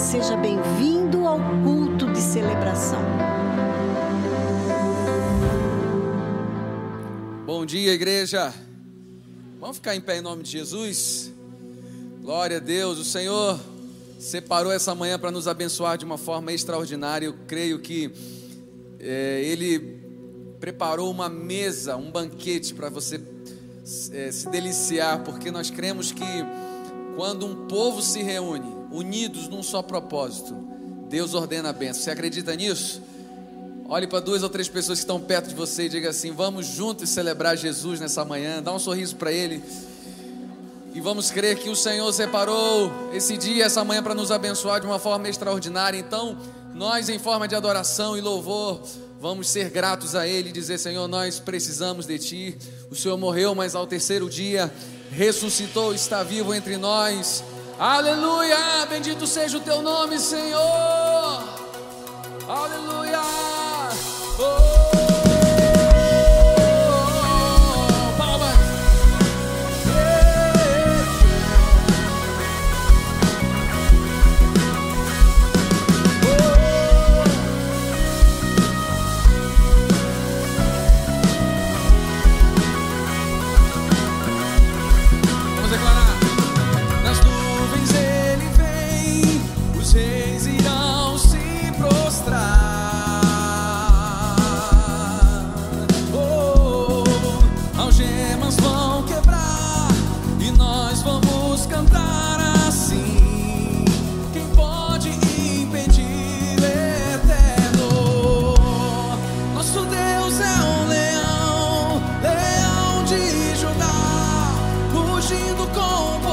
Seja bem-vindo ao culto de celebração. Bom dia, igreja. Vamos ficar em pé em nome de Jesus. Glória a Deus. O Senhor separou essa manhã para nos abençoar de uma forma extraordinária. Eu creio que é, Ele preparou uma mesa, um banquete para você é, se deliciar, porque nós cremos que quando um povo se reúne, unidos num só propósito, Deus ordena a bênção. Você acredita nisso? Olhe para duas ou três pessoas que estão perto de você e diga assim: vamos juntos celebrar Jesus nessa manhã. Dá um sorriso para Ele. E vamos crer que o Senhor separou esse dia, essa manhã, para nos abençoar de uma forma extraordinária. Então, nós, em forma de adoração e louvor, vamos ser gratos a Ele e dizer: Senhor, nós precisamos de Ti. O Senhor morreu, mas ao terceiro dia ressuscitou, está vivo entre nós. Aleluia! Bendito seja o Teu nome, Senhor. pernas vão quebrar e nós vamos cantar assim. Quem pode impedir eterno? Nosso Deus é um leão, leão de Judá, rugindo com poder.